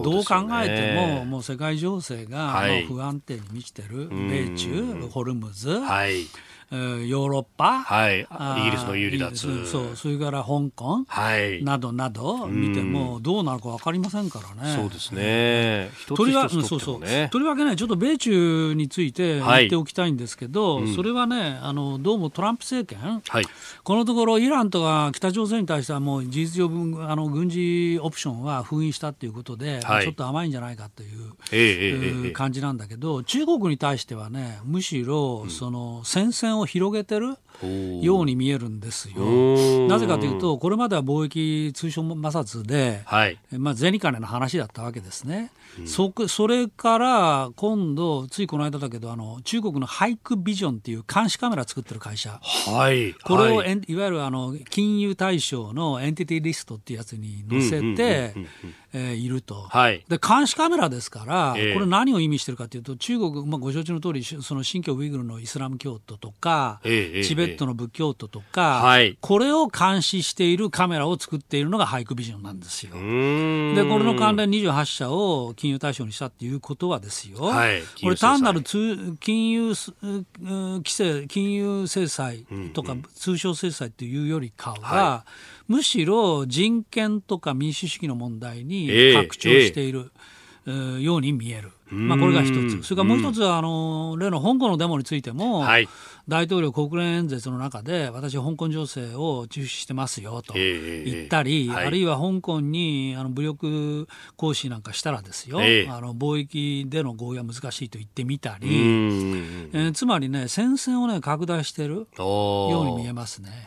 どう考えても、もう世界情勢が不安定に満ちてる、米中、ホルムズ、はいヨーロッパ、はい、イギリスの有利脱そうそれから香港、はい、などなど？見てもどうなるか分かりませんからね。そうですね。とりわけ、そうそう。とりわけね、ちょっと米中について言っておきたいんですけど、はい。うん、それはね、あのどうもトランプ政権、はい、このところイランとか北朝鮮に対してはもう事実上あの軍事オプションは封印したということで、はい、ちょっと甘いんじゃないかという、えー、えー、感じなんだけど、中国に対してはね、むしろその戦線を広げてるように見えるんですよ。なぜかというと、これまでは貿易通商摩擦で、はい、まあ、銭金の話だったわけですね。うん、そそれから今度、ついこの間だけど、あの中国のハイクビジョンっていう監視カメラ作ってる会社、はい、これを、はい、いわゆるあの金融対象のエンティティリストっていうやつに載せて、えー、いると、はい、で監視カメラですから、えー、これ何を意味してるかというと中国、まあ、ご承知の通りそり新疆ウイグルのイスラム教徒とか、えー、チベットの仏教徒とか、はい、これを監視しているカメラを作っているのがハイクビジョンなんですよ。でこれの関連28社を金融対象にしたっていうことはですよ、はい、これ単なる通金融規制金融制裁とか通商制裁というよりかは、はいむしろ人権とか民主主義の問題に拡張している、えー、ように見える。まあ、これが一つ、それからもう一つはあの例の香港のデモについても、はい、大統領国連演説の中で私は香港情勢を重視してますよと言ったり、えーはい、あるいは香港にあの武力行使なんかしたらですよ、えー、あの貿易での合意は難しいと言ってみたり、えー、つまりね戦線をね拡大しているように見えますね。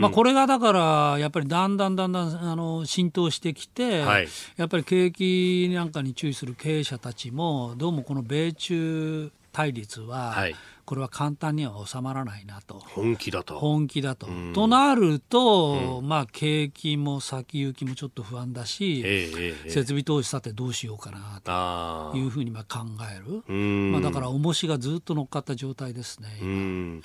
まあ、これがだからやっぱりだんだんだんだんあの浸透してきて、はい、やっぱり景気なんかに注意する経営者たちもどうもこの米中対立は、はい。これは簡単には収まらないなと。本気だと。本気だと、うん、となると、うん、まあ景気も先行きもちょっと不安だし、えーえー、設備投資さてどうしようかなというふうにまあ考える、まあ、だから重しがずっと乗っかった状態ですね、今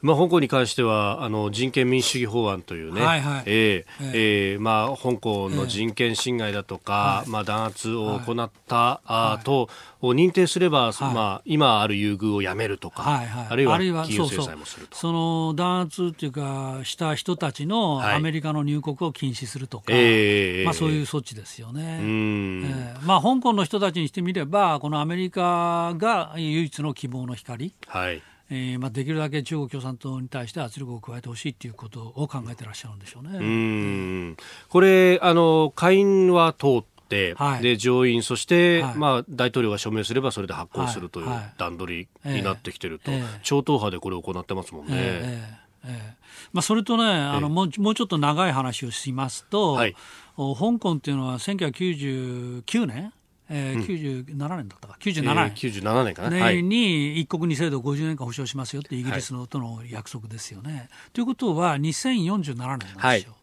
まあ、香港に関してはあの人権民主主義法案というね、はいはい、えー、えー、まあ、香港の人権侵害だとか、えー、まあ、弾圧を行った、はい、あと、を認定すれば、はい、まあ、今ある優遇をやめるとか、はいはい、あるいは企業制裁もすると。その弾圧っていうかした人たちのアメリカの入国を禁止するとか、えー、まあ、そういう措置ですよね、えー、まあ、香港の人たちにしてみればこのアメリカが唯一の希望の光。はいえーまあ、できるだけ中国共産党に対して圧力を加えてほしいということを考えてらっしゃるんでしょうね。うん。これあの下院は通って、はい、で上院、そして、はい、まあ、大統領が署名すればそれで発行するという段取りになってきてると、はい、超党派でこれを行ってますもんね。えーえーえーまあ、それとね、あのもうもうちょっと長い話をしますと、はい、香港っていうのは1999年えー、97年だったか、97年、えー、97年かな、年に一国二制度50年間保障しますよってイギリスのとの約束ですよね。はい、ということは2047年なんですよ。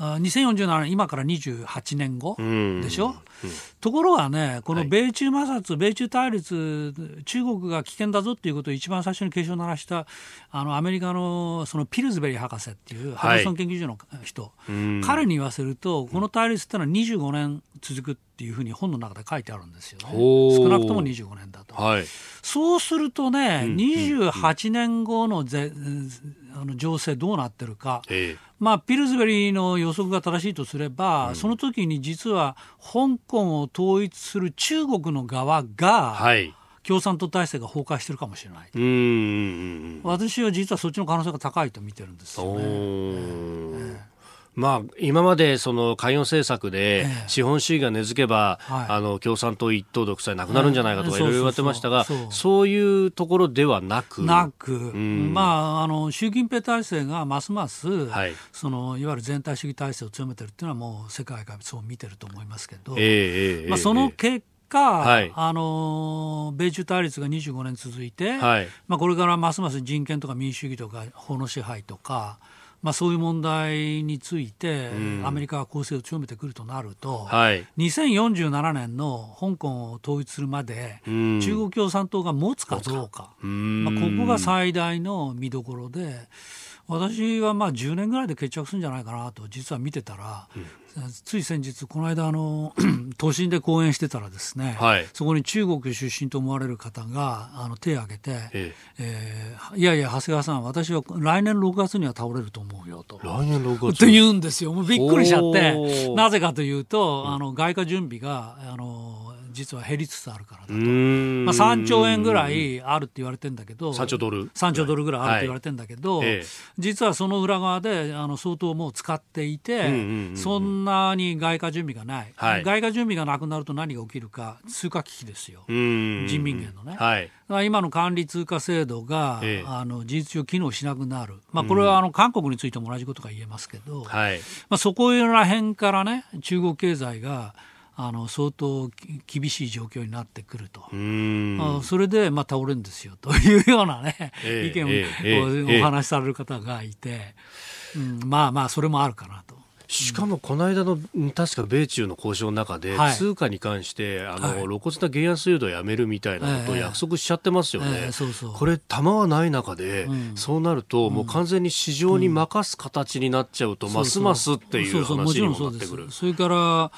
はい2047年今から28年後でしょ、うん、ところがねこの米中摩擦、はい、米中対立中国が危険だぞっていうことを一番最初に警鐘を鳴らしたあのアメリカのそのピルズベリー博士っていうハドソン研究所の人、はい、彼に言わせるとこの対立ってのは25年続くっていうふうに本の中で書いてあるんですよね。少なくとも25年だと、はい、そうするとね、うん、28年後のぜ、あの情勢どうなってるか、ええ。まあ、ピルズベリーの予測が正しいとすれば、うん、その時に実は香港を統一する中国の側が、はい、共産党体制が崩壊してるかもしれない。私は実はそっちの可能性が高いと見てるんですよね。えーまあ、今までその海洋政策で資本主義が根付けば、あの共産党一党独裁なくなるんじゃないかとかいろいろ言われてましたが、そういうところではなく、なく、うん、まあ、あの習近平体制がますます、はい、そのいわゆる全体主義体制を強めてるっていうのはもう世界がそう見てると思いますけど、えー、まあ、その結果、はい、あの米中対立が25年続いて、はい、まあ、これからますます人権とか民主主義とか法の支配とか、まあ、そういう問題について、アメリカが攻勢を強めてくるとなると、はい、2047年の香港を統一するまで、中国共産党が持つかどうか、まあ、ここが最大の見どころで。私はまあ10年ぐらいで決着するんじゃないかなと実は見てたら、うん。つい先日、この間あの、都心で講演してたらですね、はい、そこに中国出身と思われる方があの手を挙げて、ええ。えー、いやいや、長谷川さん、私は来年6月には倒れると思うよと。来年6月？と言うんですよ、もうびっくりしちゃって、なぜかというと、あの外貨準備があの実は減りつつあるからだと、まあ、3兆円ぐらいあるって言われてるんだけど。3兆ドル。3兆ドルぐらいあるって言われてるんだけど、はい、実はその裏側であの相当もう使っていて、そんなに外貨準備がない、はい、外貨準備がなくなると何が起きるか通貨危機ですよ。人民元のね。はい。今の管理通貨制度が、ええ、あの事実上機能しなくなる、まあ、これはあの韓国についても同じことが言えますけど、はい。まあ、そこら辺からね中国経済があの相当厳しい状況になってくると、あそれでまあ倒れるんですよというようなね、えー、意見を、えー、お話しされる方がいて、うん、まあまあそれもあるかなと。しかもこの間の確か米中の交渉の中で、通貨に関してあの、はい、露骨な原安誘導をやめるみたいなことを約束しちゃってますよね、えーそうそう。これ、弾はない中で、うん、そうなると、もう完全に市場に任す形になっちゃうと、ますますっていう話にもなってくる。それから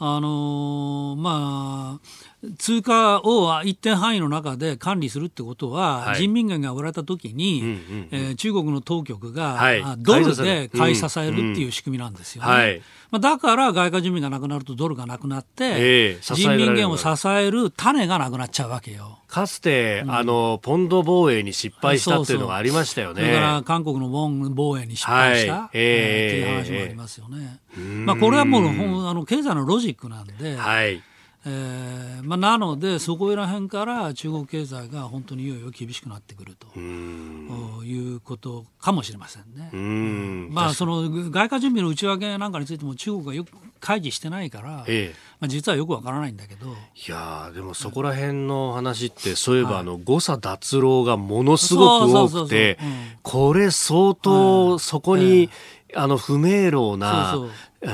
あの、まあ、通貨を一定範囲の中で管理するってことは、はい、人民元が売られたときに、うんうんうん、えー、中国の当局が、はい、ドルで買い支え。るっていう仕組みなんですよね。うん。うんまあ、だから外貨準備がなくなるとドルがなくなって、えー、人民元を支える種がなくなっちゃうわけよ。かつて、うん、あのポンド防衛に失敗したっていうのがありましたよね。それから韓国のウォン防衛に失敗した、はい、えー、っていう話もありますよね。まあ、これはもうあの経済のロジックなんで、はいえーまあ、なので、そこら辺から中国経済が本当にいよいよ厳しくなってくると。いうことかもしれませんね。ん。まあ、その外貨準備の内訳なんかについても中国がよく開示してないから、ええ。まあ、実はよくわからないんだけど。いやでもそこら辺の話って、そういえばあの誤差脱漏がものすごく多くて、これ相当そこに、あの不明朗な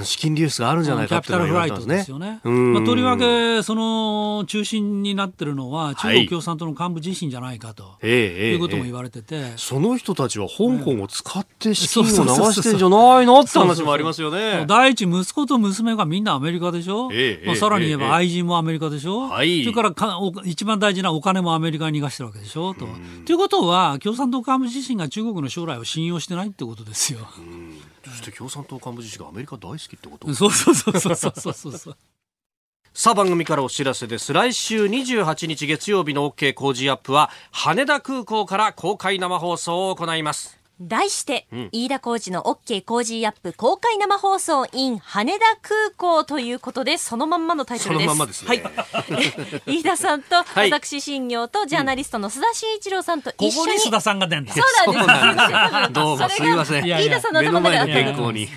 資金流出があるんじゃないかキャピタルフライトですよね。まあ、とりわけその中心になってるのは中国共産党の幹部自身じゃないかと、はい、いうことも言われてて、えええ、その人たちは香港を使って資金を流してんじゃないのって話もありますよね。第一息子と娘がみんなアメリカでしょ？まあ、さらに言えば愛人もアメリカでしょ？はい、それからか一番大事なお金もアメリカに逃がしてるわけでしょ？と。ということは共産党幹部自身が中国の将来を信用してないってことですよ。そして共産党幹部自身がアメリカ大好きってこと？そうそうそうそうそうそうそう さあ番組からお知らせです。来週28日月曜日の OK 工事アップは羽田空港から公開生放送を行います題して、うん、飯田浩二の OK 工事アップ公開生放送 in 羽田空港ということでそのまんまのタイトルです。そのままですね。はい。飯田さんと、はい、私新業とジャーナリストの須田慎一郎さんと一緒に。ここに須田さんが出んだ。そうなんです。どうもすみません。飯田さんの頭の中で健康に。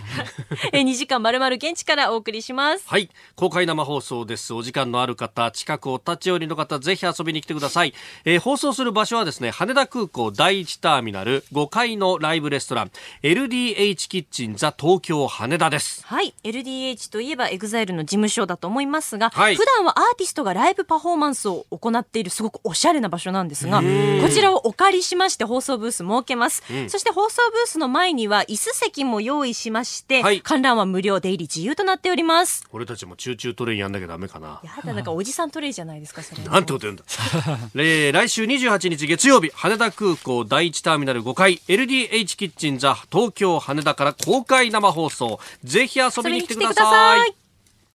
え2時間まるまる現地からお送りします。はい。公開生放送です。お時間のある方、近くお立ち寄りの方、ぜひ遊びに来てください。えー、放送する場所はですね、羽田空港第一ターミナル5階のライブレストラン LDH キッチンザ東京羽田です。はい。LDH といえば EXILE の事務所だと思いますが、はい、普段はアーティストがライブパフォーマンスを行っているすごくおしゃれな場所なんですがこちらをお借りしまして放送ブース設けます、うん、そして放送ブースの前には椅子席も用意しまして、はい、観覧は無料出入り自由となっております。俺たちも Choo Choo TRAIN やんなきゃダメかな。やだなんかおじさんトレインじゃないですかそれ。なんてこと言うんだ。来週28日月曜日羽田空港第一ターミナル5階 LDH キッチンザ東京羽田から公開生放送。ぜひ遊びに来てください。